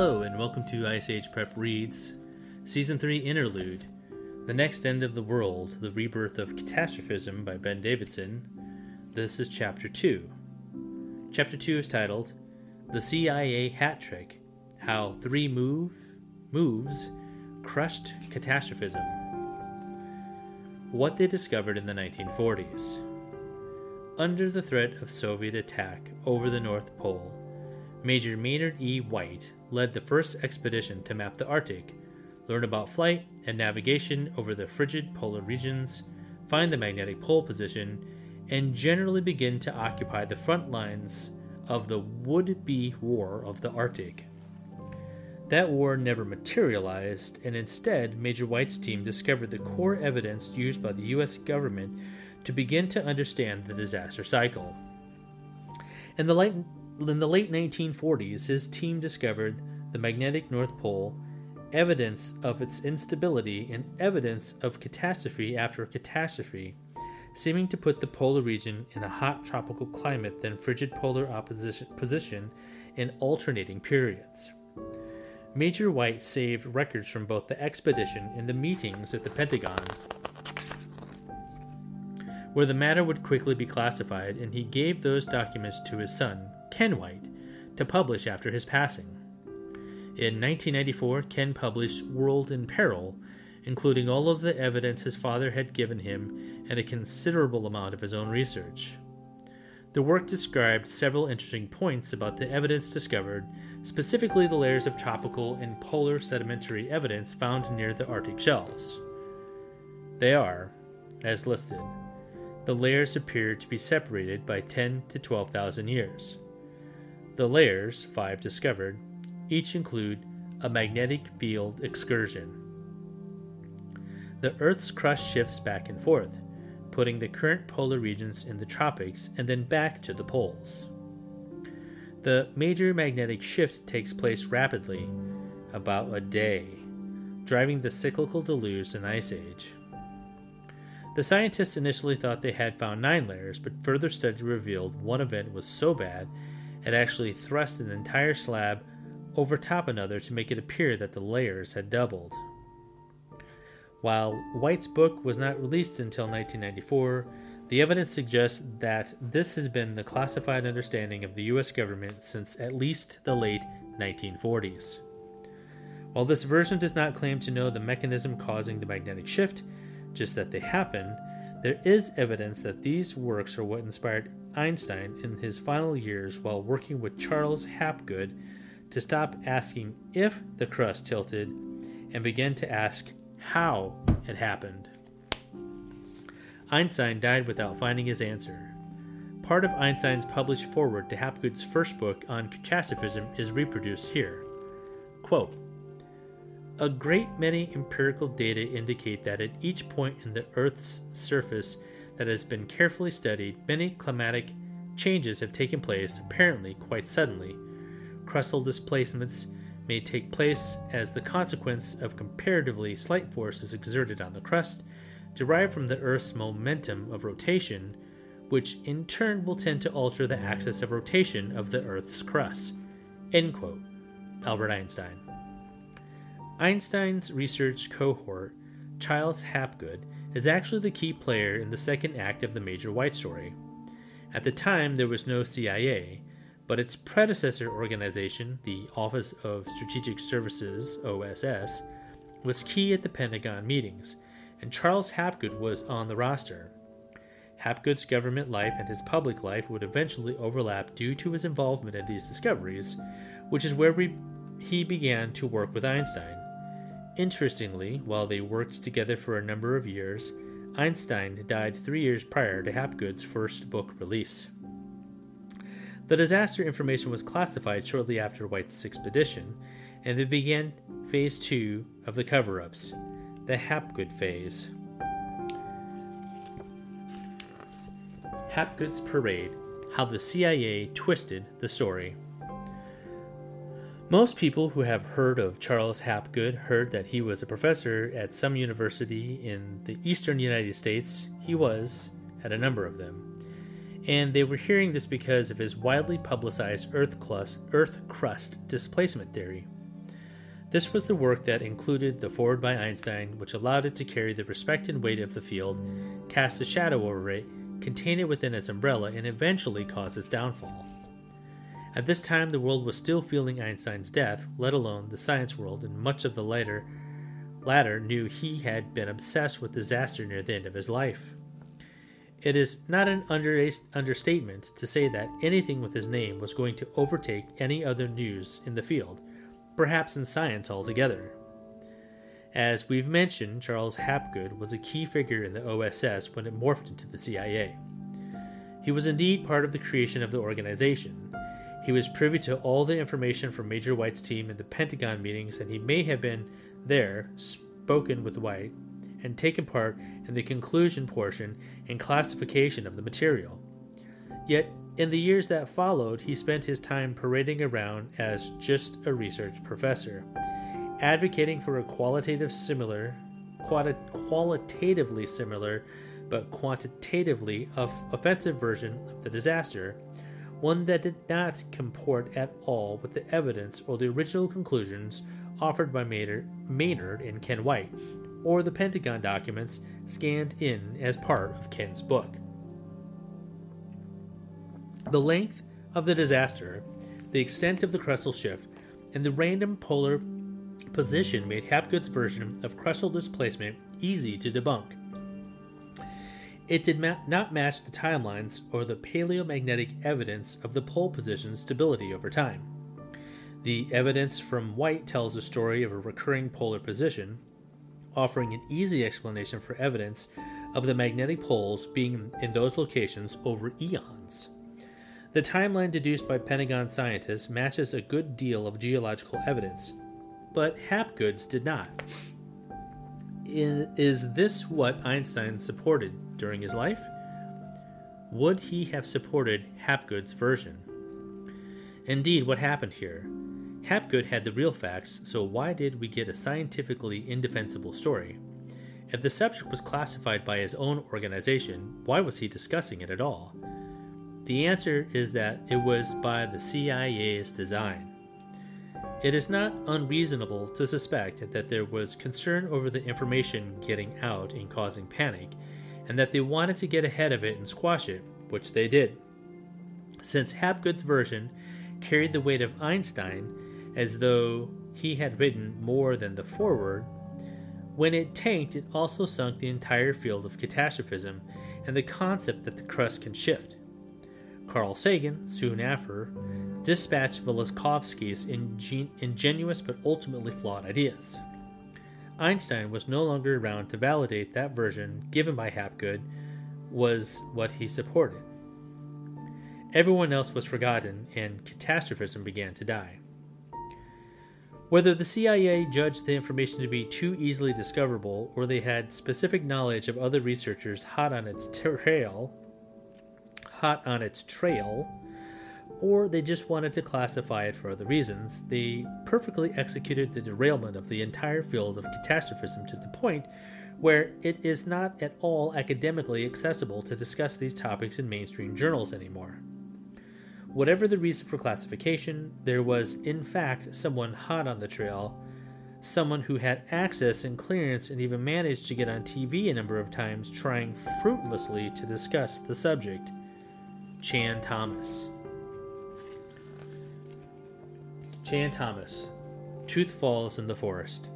Hello, and welcome to Ice Age Prep Reads, Season 3 Interlude The Next End of the World The Rebirth of Catastrophism by Ben Davidson. This is Chapter 2. Chapter 2 is titled The CIA Hat Trick How Three Move, Moves Crushed Catastrophism. What they discovered in the 1940s. Under the threat of Soviet attack over the North Pole, Major Maynard E. White led the first expedition to map the Arctic, learn about flight and navigation over the frigid polar regions, find the magnetic pole position, and generally begin to occupy the front lines of the would be war of the Arctic. That war never materialized, and instead, Major White's team discovered the core evidence used by the U.S. government to begin to understand the disaster cycle. In the late in the late 1940s, his team discovered the magnetic North Pole, evidence of its instability, and evidence of catastrophe after catastrophe, seeming to put the polar region in a hot tropical climate then frigid polar opposition position in alternating periods. Major White saved records from both the expedition and the meetings at the Pentagon where the matter would quickly be classified, and he gave those documents to his son, Ken White, to publish after his passing. In 1994, Ken published World in Peril, including all of the evidence his father had given him and a considerable amount of his own research. The work described several interesting points about the evidence discovered, specifically the layers of tropical and polar sedimentary evidence found near the Arctic shelves. They are, as listed, the layers appear to be separated by 10 to 12,000 years. The layers, five discovered, each include a magnetic field excursion. The Earth's crust shifts back and forth, putting the current polar regions in the tropics and then back to the poles. The major magnetic shift takes place rapidly, about a day, driving the cyclical deluge and ice age. The scientists initially thought they had found nine layers, but further study revealed one event was so bad had actually thrust an entire slab over top another to make it appear that the layers had doubled. While White's book was not released until 1994, the evidence suggests that this has been the classified understanding of the US government since at least the late 1940s. While this version does not claim to know the mechanism causing the magnetic shift, just that they happen, there is evidence that these works are what inspired Einstein in his final years while working with Charles Hapgood to stop asking if the crust tilted and begin to ask how it happened. Einstein died without finding his answer. Part of Einstein's published foreword to Hapgood's first book on catastrophism is reproduced here. Quote, a great many empirical data indicate that at each point in the Earth's surface that has been carefully studied, many climatic changes have taken place, apparently quite suddenly. Crustal displacements may take place as the consequence of comparatively slight forces exerted on the crust, derived from the Earth's momentum of rotation, which in turn will tend to alter the axis of rotation of the Earth's crust. End quote. Albert Einstein. Einstein's research cohort, Charles Hapgood, is actually the key player in the second act of the Major White story. At the time, there was no CIA, but its predecessor organization, the Office of Strategic Services OSS, was key at the Pentagon meetings, and Charles Hapgood was on the roster. Hapgood's government life and his public life would eventually overlap due to his involvement in these discoveries, which is where we, he began to work with Einstein. Interestingly, while they worked together for a number of years, Einstein died three years prior to Hapgood's first book release. The disaster information was classified shortly after White's expedition, and they began phase two of the cover ups, the Hapgood phase. Hapgood's Parade How the CIA Twisted the Story. Most people who have heard of Charles Hapgood heard that he was a professor at some university in the eastern United States. He was at a number of them. And they were hearing this because of his widely publicized Earth crust, Earth crust displacement theory. This was the work that included the foreword by Einstein, which allowed it to carry the respect and weight of the field, cast a shadow over it, contain it within its umbrella, and eventually cause its downfall. At this time, the world was still feeling Einstein's death, let alone the science world, and much of the later latter knew he had been obsessed with disaster near the end of his life. It is not an under- understatement to say that anything with his name was going to overtake any other news in the field, perhaps in science altogether. As we've mentioned, Charles Hapgood was a key figure in the OSS when it morphed into the CIA. He was indeed part of the creation of the organization. He was privy to all the information from Major White's team in the Pentagon meetings, and he may have been there, spoken with White, and taken part in the conclusion portion and classification of the material. Yet, in the years that followed, he spent his time parading around as just a research professor, advocating for a qualitative similar, quali- qualitatively similar, but quantitatively of offensive version of the disaster, one that did not comport at all with the evidence or the original conclusions offered by Maynard, and Ken White, or the Pentagon documents scanned in as part of Ken's book. The length of the disaster, the extent of the crustal shift, and the random polar position made Hapgood's version of crustal displacement easy to debunk. It did ma- not match the timelines or the paleomagnetic evidence of the pole position's stability over time. The evidence from White tells the story of a recurring polar position, offering an easy explanation for evidence of the magnetic poles being in those locations over eons. The timeline deduced by Pentagon scientists matches a good deal of geological evidence, but Hapgood's did not. Is this what Einstein supported during his life? Would he have supported Hapgood's version? Indeed, what happened here? Hapgood had the real facts, so why did we get a scientifically indefensible story? If the subject was classified by his own organization, why was he discussing it at all? The answer is that it was by the CIA's design. It is not unreasonable to suspect that there was concern over the information getting out and causing panic, and that they wanted to get ahead of it and squash it, which they did. Since Hapgood's version carried the weight of Einstein as though he had written more than the foreword, when it tanked, it also sunk the entire field of catastrophism and the concept that the crust can shift. Carl Sagan, soon after, dispatched Velikovsky's ingen- ingenuous but ultimately flawed ideas. Einstein was no longer around to validate that version given by Hapgood was what he supported. Everyone else was forgotten, and catastrophism began to die. Whether the CIA judged the information to be too easily discoverable or they had specific knowledge of other researchers hot on its trail, hot on its trail, or they just wanted to classify it for other reasons, they perfectly executed the derailment of the entire field of catastrophism to the point where it is not at all academically accessible to discuss these topics in mainstream journals anymore. Whatever the reason for classification, there was in fact someone hot on the trail, someone who had access and clearance and even managed to get on TV a number of times trying fruitlessly to discuss the subject. Chan Thomas. Chan Thomas. Tooth Falls in the Forest.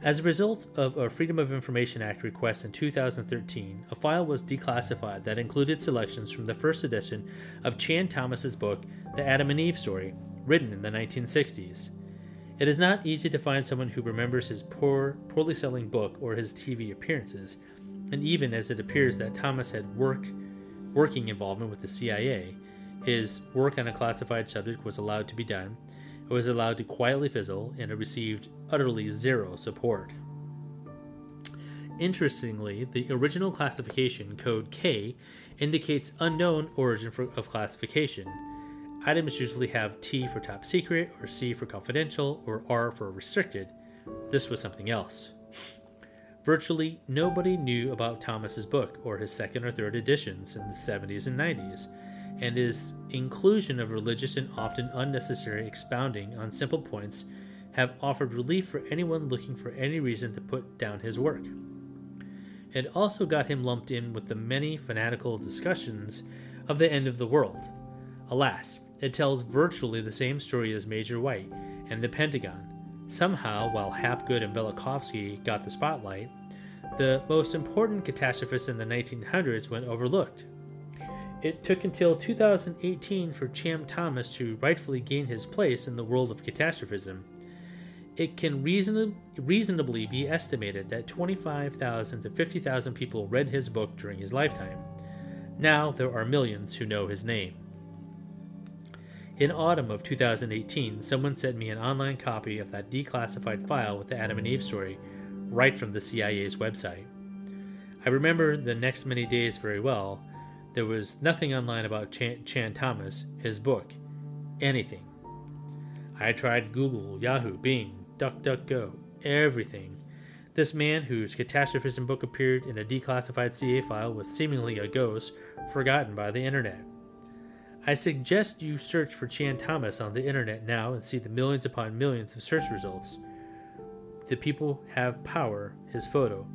As a result of a Freedom of Information Act request in 2013, a file was declassified that included selections from the first edition of Chan Thomas's book, The Adam and Eve Story, written in the 1960s. It is not easy to find someone who remembers his poor, poorly selling book or his TV appearances, and even as it appears that Thomas had work, working involvement with the CIA, his work on a classified subject was allowed to be done, it was allowed to quietly fizzle, and it received utterly zero support. Interestingly, the original classification, code K, indicates unknown origin for, of classification. Items usually have T for top secret, or C for confidential, or R for restricted. This was something else. Virtually nobody knew about Thomas's book or his second or third editions in the 70s and 90s and his inclusion of religious and often unnecessary expounding on simple points have offered relief for anyone looking for any reason to put down his work. It also got him lumped in with the many fanatical discussions of the end of the world. Alas, it tells virtually the same story as Major White and the Pentagon. Somehow, while Hapgood and Velikovsky got the spotlight, the most important catastrophists in the 1900s went overlooked. It took until 2018 for Chan Thomas to rightfully gain his place in the world of catastrophism. It can reason- reasonably be estimated that 25,000 to 50,000 people read his book during his lifetime. Now there are millions who know his name. In autumn of 2018, someone sent me an online copy of that declassified file with the Adam and Eve story right from the CIA's website. I remember the next many days very well. There was nothing online about Chan, Chan Thomas, his book, anything. I tried Google, Yahoo, Bing, DuckDuckGo, everything. This man, whose catastrophism book appeared in a declassified CA file, was seemingly a ghost forgotten by the internet. I suggest you search for Chan Thomas on the internet now and see the millions upon millions of search results. The people have power, his photo,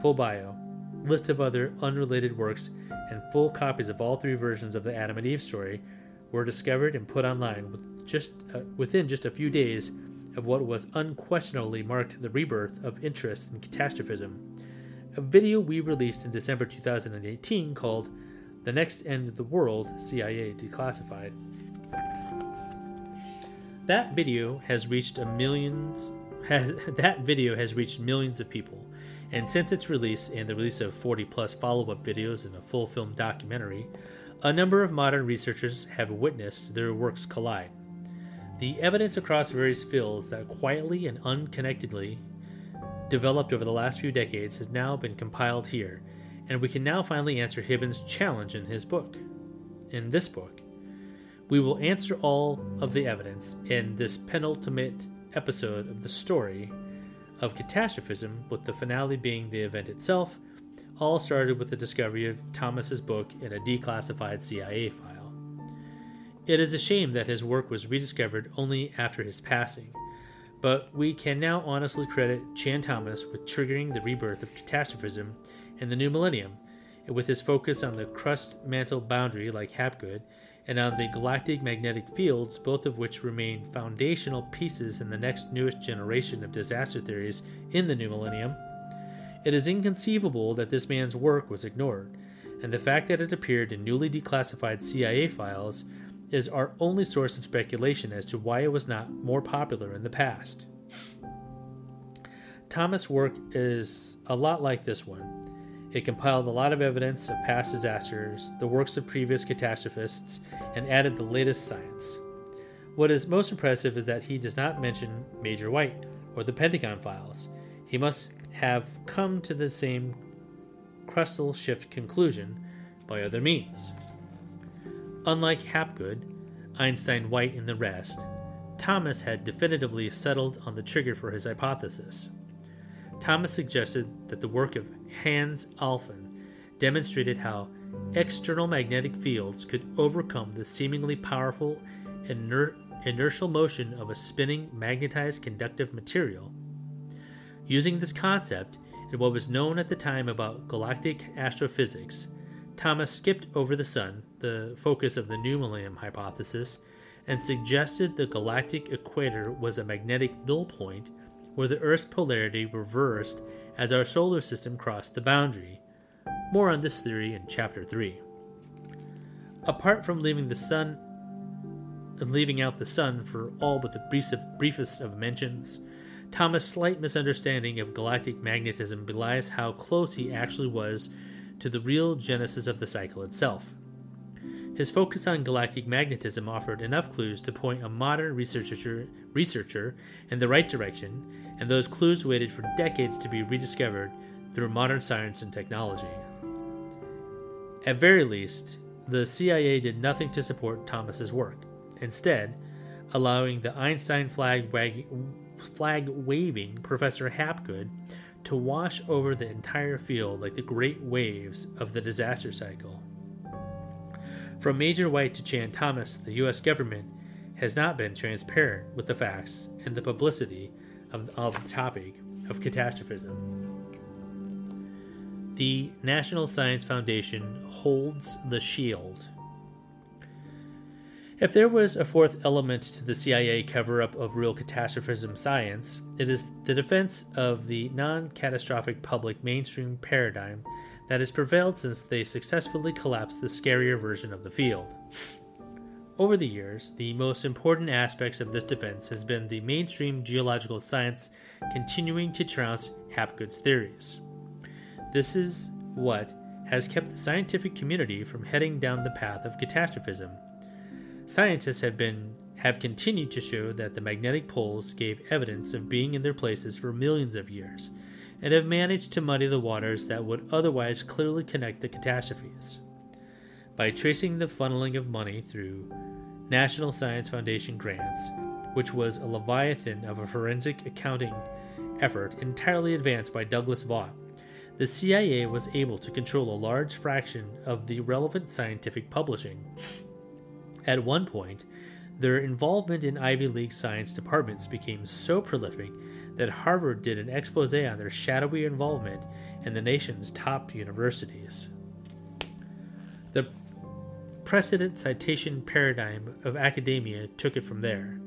full bio, list of other unrelated works, and full copies of all three versions of the Adam and Eve story were discovered and put online with just uh, within just a few days of what was unquestionably marked the rebirth of interest in catastrophism. A video we released in December 2018 called the Next End of the World CIA Declassified. That video has reached a millions has, that video has reached millions of people, and since its release and the release of 40 plus follow-up videos and a full film documentary, a number of modern researchers have witnessed their works collide. The evidence across various fields that quietly and unconnectedly developed over the last few decades has now been compiled here and we can now finally answer Hibben's challenge in his book. In this book, we will answer all of the evidence in this penultimate episode of the story of catastrophism, with the finale being the event itself, all started with the discovery of Thomas's book in a declassified CIA file. It is a shame that his work was rediscovered only after his passing, but we can now honestly credit Chan Thomas with triggering the rebirth of catastrophism in the new millennium, with his focus on the crust mantle boundary like Hapgood and on the galactic magnetic fields, both of which remain foundational pieces in the next newest generation of disaster theories in the new millennium. It is inconceivable that this man's work was ignored, and the fact that it appeared in newly declassified CIA files is our only source of speculation as to why it was not more popular in the past. Thomas' work is a lot like this one. It compiled a lot of evidence of past disasters, the works of previous catastrophists, and added the latest science. What is most impressive is that he does not mention Major White or the Pentagon files. He must have come to the same crustal shift conclusion by other means. Unlike Hapgood, Einstein, White, and the rest, Thomas had definitively settled on the trigger for his hypothesis. Thomas suggested that the work of Hans Alfvén demonstrated how external magnetic fields could overcome the seemingly powerful iner- inertial motion of a spinning magnetized conductive material. Using this concept and what was known at the time about galactic astrophysics, Thomas skipped over the Sun, the focus of the new millennium hypothesis, and suggested the galactic equator was a magnetic null point where the Earth's polarity reversed as our solar system crossed the boundary. More on this theory in Chapter 3. Apart from leaving the sun and leaving out the sun for all but the briefest of mentions, Thomas' slight misunderstanding of galactic magnetism belies how close he actually was to the real genesis of the cycle itself. His focus on galactic magnetism offered enough clues to point a modern researcher, researcher in the right direction, and those clues waited for decades to be rediscovered through modern science and technology. At very least, the CIA did nothing to support Thomas's work, instead, allowing the Einstein flag, wag- flag waving Professor Hapgood to wash over the entire field like the great waves of the disaster cycle. From Major White to Chan Thomas, the U.S. government has not been transparent with the facts and the publicity of, of the topic of catastrophism. The National Science Foundation holds the shield. If there was a fourth element to the CIA cover up of real catastrophism science, it is the defense of the non catastrophic public mainstream paradigm that has prevailed since they successfully collapsed the scarier version of the field. Over the years, the most important aspects of this defense has been the mainstream geological science continuing to trounce Hapgood's theories. This is what has kept the scientific community from heading down the path of catastrophism. Scientists have been have continued to show that the magnetic poles gave evidence of being in their places for millions of years, and have managed to muddy the waters that would otherwise clearly connect the catastrophes. By tracing the funneling of money through National Science Foundation grants, which was a leviathan of a forensic accounting effort entirely advanced by Douglas Vaught, the CIA was able to control a large fraction of the relevant scientific publishing. At one point, their involvement in Ivy League science departments became so prolific that Harvard did an expose on their shadowy involvement in the nation's top universities. The precedent citation paradigm of academia took it from there.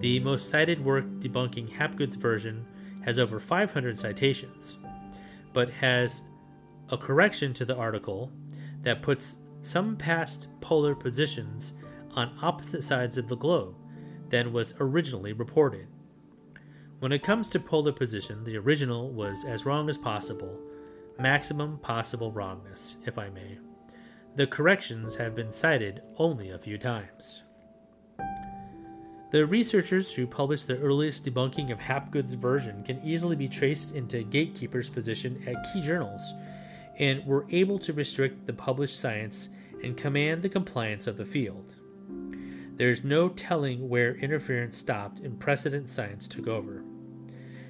The most cited work debunking Hapgood's version has over 500 citations, but has a correction to the article that puts some past polar positions on opposite sides of the globe than was originally reported. When it comes to polar position, the original was as wrong as possible, maximum possible wrongness, if I may. The corrections have been cited only a few times. The researchers who published the earliest debunking of Hapgood's version can easily be traced into gatekeeper's position at key journals and were able to restrict the published science and command the compliance of the field. There is no telling where interference stopped and precedent science took over.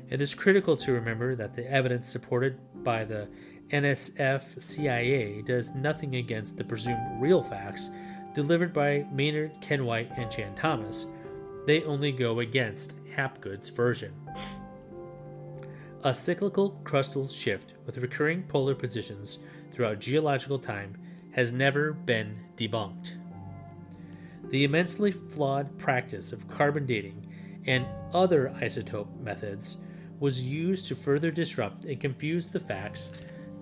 It is critical to remember that the evidence supported by the NSF CIA does nothing against the presumed real facts delivered by Maynard, Ken White, and Chan Thomas. They only go against Hapgood's version. A cyclical crustal shift with recurring polar positions throughout geological time has never been debunked. The immensely flawed practice of carbon dating and other isotope methods was used to further disrupt and confuse the facts,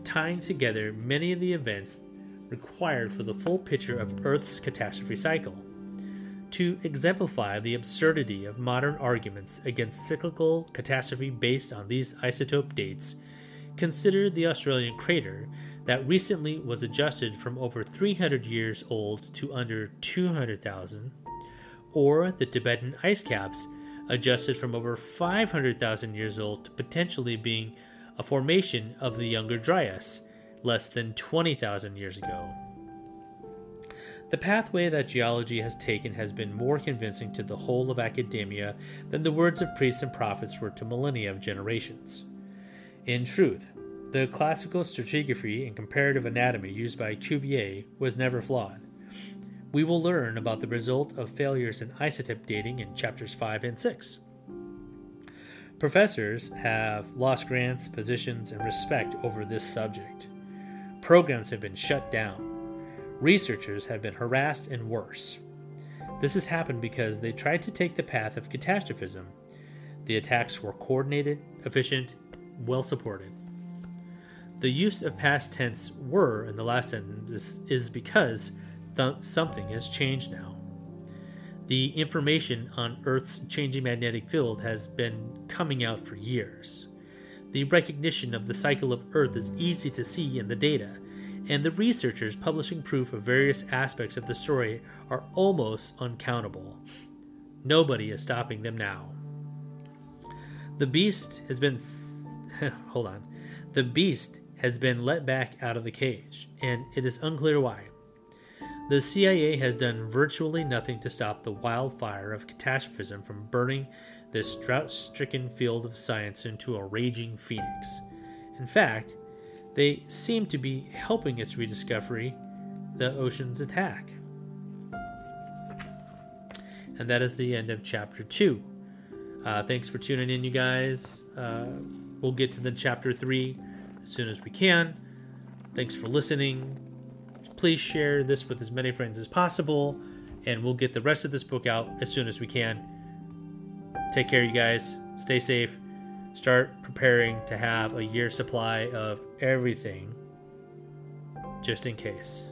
tying together many of the events required for the full picture of Earth's catastrophe cycle. To exemplify the absurdity of modern arguments against cyclical catastrophe based on these isotope dates, consider the Australian crater that recently was adjusted from over 300 years old to under 200,000, or the Tibetan ice caps adjusted from over 500,000 years old to potentially being a formation of the Younger Dryas less than 20,000 years ago. The pathway that geology has taken has been more convincing to the whole of academia than the words of priests and prophets were to millennia of generations. In truth, the classical stratigraphy and comparative anatomy used by Cuvier was never flawed. We will learn about the result of failures in isotope dating in chapters 5 and 6. Professors have lost grants, positions, and respect over this subject. Programs have been shut down. Researchers have been harassed and worse. This has happened because they tried to take the path of catastrophism. The attacks were coordinated, efficient, well supported. The use of past tense were in the last sentence is, is because th- something has changed now. The information on Earth's changing magnetic field has been coming out for years. The recognition of the cycle of Earth is easy to see in the data, and the researchers publishing proof of various aspects of the story are almost uncountable. Nobody is stopping them now. The beast has been. hold on. The beast has been let back out of the cage, and it is unclear why. The CIA has done virtually nothing to stop the wildfire of catastrophism from burning this drought stricken field of science into a raging phoenix. In fact, they seem to be helping its rediscovery, the ocean's attack. And that is the end of chapter two. Uh, thanks for tuning in, you guys. Uh, we'll get to the chapter three as soon as we can. Thanks for listening. Please share this with as many friends as possible, and we'll get the rest of this book out as soon as we can. Take care, you guys. Stay safe. Start preparing to have a year supply of everything just in case.